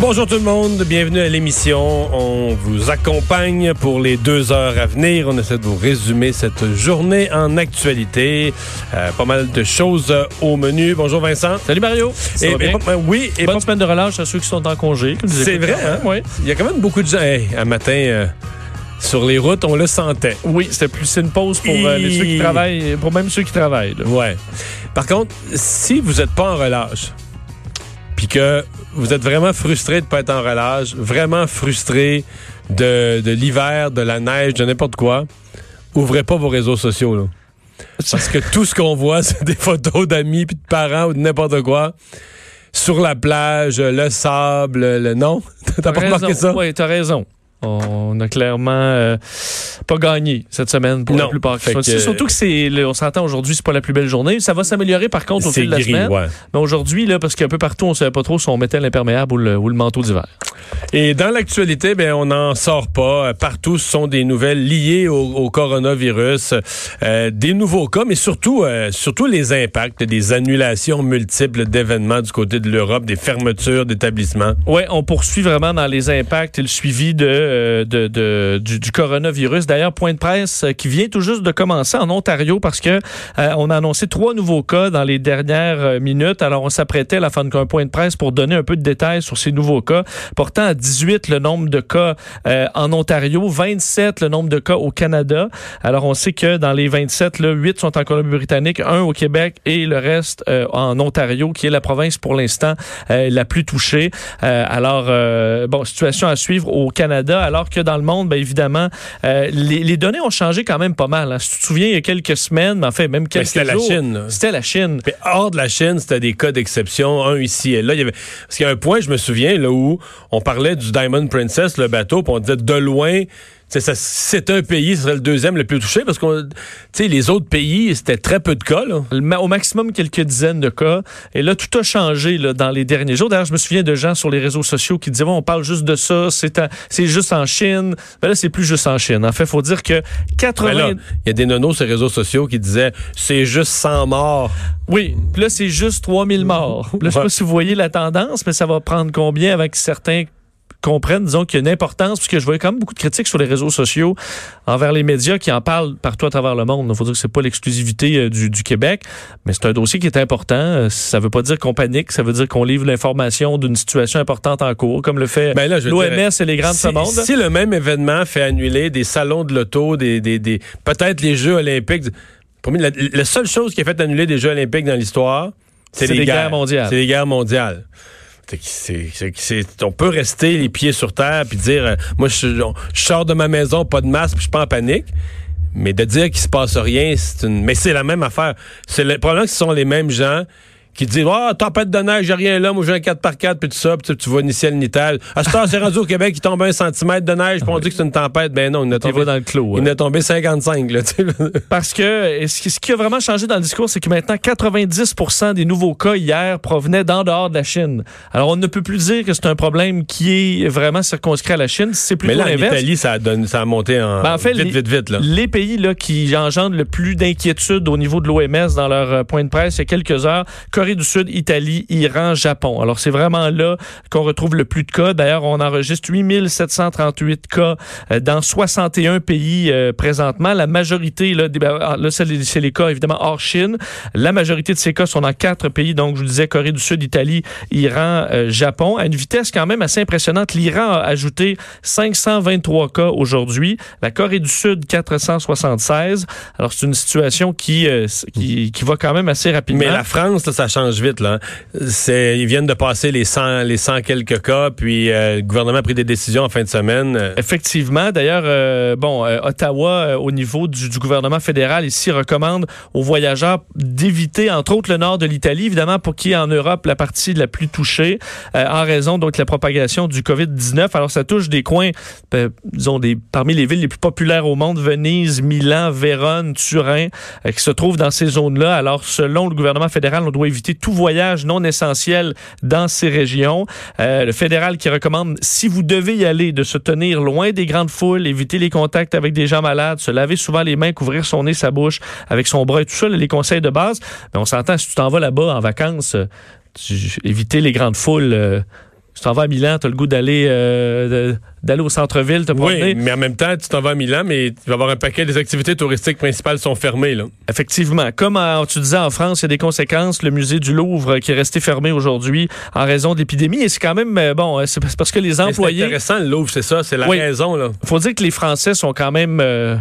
Bonjour tout le monde, bienvenue à l'émission. On vous accompagne pour les deux heures à venir. On essaie de vous résumer cette journée en actualité. Euh, pas mal de choses au menu. Bonjour Vincent. Salut Mario. Et, Et, et- oui, et bonne pas- semaine de relâche à ceux qui sont en congé. c'est vrai. Hein? Oui. Il y a quand même beaucoup de gens. Hey, un matin euh, sur les routes, on le sentait. Oui, c'était plus une pause pour euh, les- ceux qui travaillent, pour même ceux qui travaillent. là. Ouais. Par contre, si vous n'êtes pas en relâche, puis que vous êtes vraiment frustré de ne pas être en relâche, vraiment frustré de, de l'hiver, de la neige, de n'importe quoi, ouvrez pas vos réseaux sociaux. Là. Parce que tout ce qu'on voit, c'est des photos d'amis, puis de parents ou de n'importe quoi. Sur la plage, le sable, le... Non? T'as pas remarqué ça? Oui, t'as raison. On a clairement euh, pas gagné cette semaine pour Non. la plupart. Fait que- Surtout que c'est, on s'entend aujourd'hui, c'est pas la plus belle journée. Ça va s'améliorer par contre au fil de la gris, semaine. ouais. Mais aujourd'hui, là, parce qu'un peu partout, on savait pas trop si on mettait l'imperméable ou le, ou le manteau d'hiver. Et dans l'actualité, ben on n'en sort pas. Partout, ce sont des nouvelles liées au, au coronavirus, Euh, des nouveaux cas, mais surtout, euh, surtout les impacts, des annulations multiples d'événements du côté de l'Europe, des fermetures d'établissements. Oui, on poursuit vraiment dans les impacts et le suivi de, euh, du, coronavirus. D'ailleurs, point de presse euh, qui vient tout juste de commencer en Ontario parce que euh, on a annoncé trois nouveaux cas dans les dernières minutes. Alors, on s'apprêtait à la fin d'un point de presse pour donner un peu de détails sur ces nouveaux cas, portant à 18 le nombre de cas en Ontario, 27 le nombre de cas au Canada. Alors, on sait que dans les 27, là, 8 sont en Colombie-Britannique, un au Québec et le reste en Ontario, qui est la province pour l'instant la plus touchée. Alors, bon, situation à suivre au Canada, alors que dans le monde, bien évidemment, euh, les, les données ont changé quand même pas mal. hein. Si tu te souviens, il y a quelques semaines, mais en fait, même Mais quelques c'était la Chine. C'était la Chine. Puis hors de la Chine, c'était des cas d'exception, un ici et là. Il y avait... Parce qu'il y a un point, je me souviens, là où on parlait du Diamond Princess, le bateau, puis on disait de loin, ça, c'était un pays, ce serait le deuxième le plus touché, parce que les autres pays, c'était très peu de cas. Là. Au maximum, quelques dizaines de cas. Et là, tout a changé là, dans les derniers jours. D'ailleurs, je me souviens de gens sur les réseaux sociaux qui disaient bon, on parle juste de ça, c'est c'est juste en Chine. Mais là, c'est plus juste en Chine. En fait, il faut dire que 80... Mais là, il y a des nonos sur les réseaux sociaux qui disaient c'est juste 100 morts. Oui, puis là, c'est juste 3000 morts. Là, je sais pas si vous voyez la tendance, mais ça va prendre combien avec certains comprennent, disons, qu'il y a une importance, puisque je voyais quand même beaucoup de critiques sur les réseaux sociaux envers les médias qui en parlent partout à travers le monde. Il faut dire que c'est pas l'exclusivité euh, du, du Québec, mais c'est un dossier qui est important. Euh, Ça veut pas dire qu'on panique, ça veut dire qu'on livre l'information d'une situation importante en cours, comme le fait Ben l'OMS et les grandes si, monde. si le même événement fait annuler des salons de l'auto, des, des, des- peut-être les Jeux olympiques, la, la seule chose qui a fait annuler des Jeux olympiques dans l'histoire, c'est C'est les les guerres, guerres mondiales. C'est les guerres mondiales. On peut rester les pieds sur terre puis dire, euh, moi, je, je sors de ma maison, pas de masque, puis je suis pas en panique. Mais de dire qu'il se passe rien, c'est une. Mais c'est la même affaire. C'est le... probablement que ce sont les mêmes gens qui disent Ah, tempête de neige, j'ai rien là, moi j'ai un 4x4, puis tout ça, puis tu, vois ni ciel ni terre. À ce temps, c'est rendu au Québec, il tombe un centimètre de neige, puis on dit que c'est une tempête. Ben non, il en a tombé, dans le clos. il en a tombé 55, là, tu sais. Parce que ce qui, a vraiment changé dans le discours, c'est que maintenant 90% des nouveaux cas hier provenaient d'en dehors de la Chine. Alors on ne peut plus dire que c'est un problème qui est vraiment circonscrit à la Chine. C'est Mais plutôt là, en. Italie, ça a, donné- ça a monté en Ben, en fait, vite, les- vite, vite, là. Les pays là, qui engendrent le plus d'inquiétude au niveau de l'OMS dans leur euh, point de presse il y a quelques heures, Corée du Sud, Italie, Iran, Japon. Alors c'est vraiment là qu'on retrouve le plus de cas. D'ailleurs, on enregistre 8738 cas euh, dans 61 pays euh, présentement. La majorité, là, ben, là c'est les, cas évidemment hors Chine. La majorité de ces cas sont dans quatre pays. Donc, je vous disais Corée du Sud, Italie, Iran, euh, Japon. À une vitesse quand même assez impressionnante. L'Iran a ajouté 523 cas aujourd'hui. La Corée du Sud, 476. Alors, c'est une situation qui, qui, va quand même assez rapidement. Mais la France, ça, change vite. Là. Ils viennent de passer les 100, les 100 quelques cas, puis euh, le gouvernement a pris des décisions en fin de semaine. Effectivement. D'ailleurs, euh, bon, euh, Ottawa, au niveau du, du, gouvernement fédéral, ici, recommande aux voyageurs d'éviter, entre autres, le nord de l'Italie, évidemment, pour qui est en Europe la partie la plus touchée, en raison donc de la propagation du COVID-19. Alors, ça touche des coins, disons, des, parmi les villes les plus populaires au monde, Venise, Milan, Vérone, Turin, qui se trouvent dans ces zones-là. Alors, selon le gouvernement fédéral, on doit éviter tout voyage non essentiel dans ces régions. Euh, le fédéral qui recommande, si vous devez y aller, de se tenir loin des grandes foules, éviter les contacts avec des gens malades, se laver souvent les mains, couvrir son nez, sa bouche avec son bras et tout ça, les conseils de base. Mais on s'entend, si tu t'en vas là-bas en vacances, tu, éviter les grandes foules. Euh, tu t'en vas à Milan, tu as le goût d'aller euh, d'aller au centre-ville, te Oui, mais en même temps, tu t'en vas à Milan, mais tu vas avoir un paquet des activités touristiques principales sont fermées. Là. Effectivement. Comme tu disais en France, il y a des conséquences. Le musée du Louvre qui est resté fermé aujourd'hui en raison d'épidémie. Et c'est quand même, euh, bon, c'est parce que les employés... C'est intéressant, le Louvre, c'est ça, c'est la raison. Il faut dire que les Français sont quand même... Euh,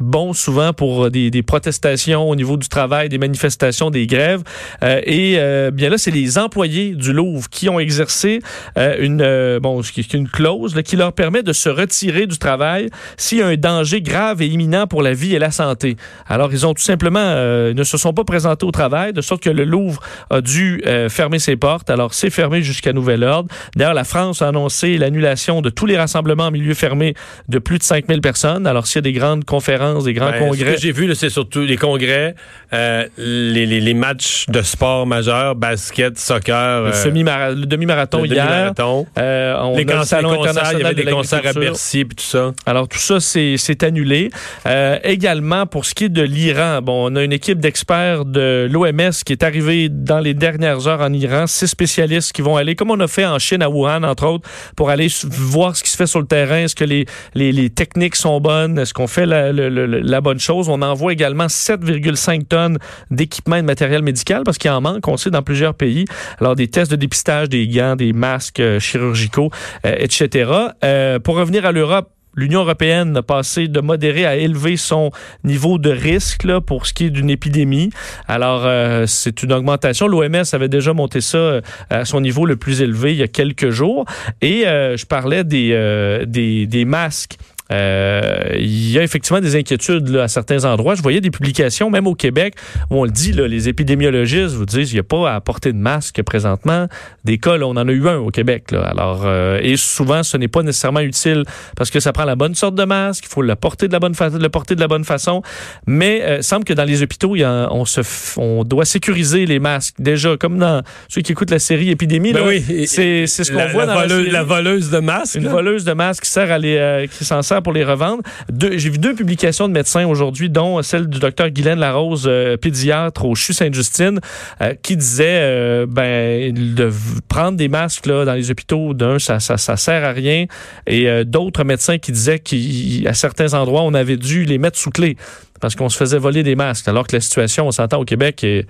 bon souvent pour des, des, protestations au niveau du travail, des manifestations, des grèves. Euh, et euh, bien là, c'est les employés du Louvre qui ont exercé euh, une euh, bon une clause là, qui leur permet de se retirer du travail s'il y a un danger grave et imminent pour la vie et la santé. Alors ils ont tout simplement euh, ne se sont pas présentés au travail, de sorte que le Louvre a dû fermer ses portes. Alors c'est fermé jusqu'à nouvel ordre. D'ailleurs, la France a annoncé l'annulation de tous les rassemblements en milieu fermé de plus de 5000 personnes. Alors s'il y a des grandes conférences des grands ben, congrès. Ce que j'ai vu, c'est surtout les congrès, euh, les, les, les, matchs de sport majeurs, basket, soccer. Le, euh, le demi-marathon hier. Demi euh, on les a salon concerts, il y avait des concerts à Bercy et tout ça. Alors tout ça, c'est annulé. Euh, également, pour ce qui est de l'Iran, bon, on a une équipe d'experts de l'OMS qui est arrivée dans les dernières heures en Iran, six spécialistes qui vont aller, comme on a fait en Chine, à Wuhan, entre autres, pour aller voir ce qui se fait sur le terrain, est-ce que les, les, les techniques sont bonnes, est-ce qu'on fait la, le, la bonne chose. On envoie également 7,5 tonnes d'équipements et de matériel médical parce qu'il en manque, on sait, dans plusieurs pays. Alors, des tests de dépistage, des gants, des masques euh, chirurgicaux, euh, etc. Euh, pour revenir à l'Europe, l'Union européenne a passé de modéré à élever son niveau de risque pour ce qui est d'une épidémie. Alors, c'est une augmentation. L'OMS avait déjà monté ça à son niveau le plus élevé il y a quelques jours. Et je parlais des, masques il y a effectivement des inquiétudes là, à certains endroits. Je voyais des publications, même au Québec, où on le dit, là, les épidémiologistes vous disent qu'il n'y a pas à porter de masque présentement. Des cas, là, on en a eu un au Québec. Là. Alors, euh, et souvent, ce n'est pas nécessairement utile parce que ça prend la bonne sorte de masque, il faut le porter de la bonne, le porter de la bonne façon. Mais euh, semble que dans les hôpitaux, y a, on, se on doit sécuriser les masques. Déjà, comme dans ceux qui écoutent la série Épidémie, ben oui, c'est ce qu'on voit la dans voleuse, la, voleuse de masques. Une voleuse de masques qui sert à les, euh, qui s'en sert pour les revendre. J'ai vu deux publications de médecins aujourd'hui, dont celle du docteur Guylaine Larose, euh, pédiatre au CHU Sainte-Justine, euh, qui disait euh, ben de prendre des masques là, dans les hôpitaux, d'un, ça, ça, ça sert à rien. Et d'autres médecins qui disaient qu'à certains endroits, on avait dû les mettre sous clé parce qu'on se faisait voler des masques, alors que la situation, on s'entend au Québec, est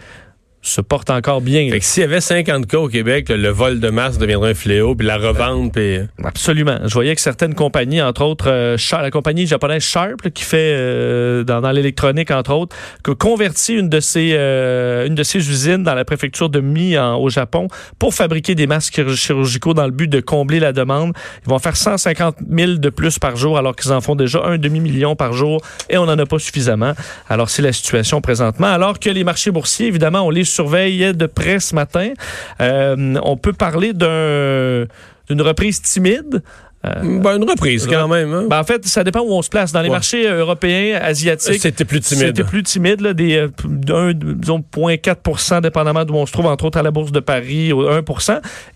se porte encore bien. Fait que s'il y avait 50 cas au Québec, le vol de masse deviendrait un fléau, puis la revente, puis... Absolument. Je voyais que certaines compagnies, entre autres, euh, la compagnie japonaise Sharp, qui fait euh, dans, dans l'électronique, entre autres, que convertit une de ses euh, une de ses usines dans la préfecture de Mi en, au Japon pour fabriquer des masques chirurgicaux dans le but de combler la demande. Ils vont faire 150 000 de plus par jour, alors qu'ils en font déjà un demi-million par jour, et on n'en a pas suffisamment. Alors, c'est la situation présentement. Alors que les marchés boursiers, évidemment, on les surveille de près ce matin. Euh, on peut parler d'une reprise timide. Euh, ben, une reprise quand même. Hein. Ben, en fait, ça dépend où on se place. Dans les marchés européens, asiatiques, c'était plus timide. C'était plus timide, là, des euh, 0,4 dépendamment d'où on se trouve, entre autres à la Bourse de Paris, 1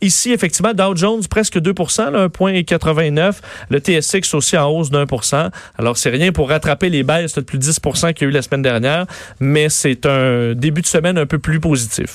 Ici, effectivement, Dow Jones, presque 2 1,89 Le TSX aussi en hausse d'un Alors, c'est rien pour rattraper les baisses de plus 10 qu'il y a eu la semaine dernière, mais c'est un début de semaine un peu plus positif.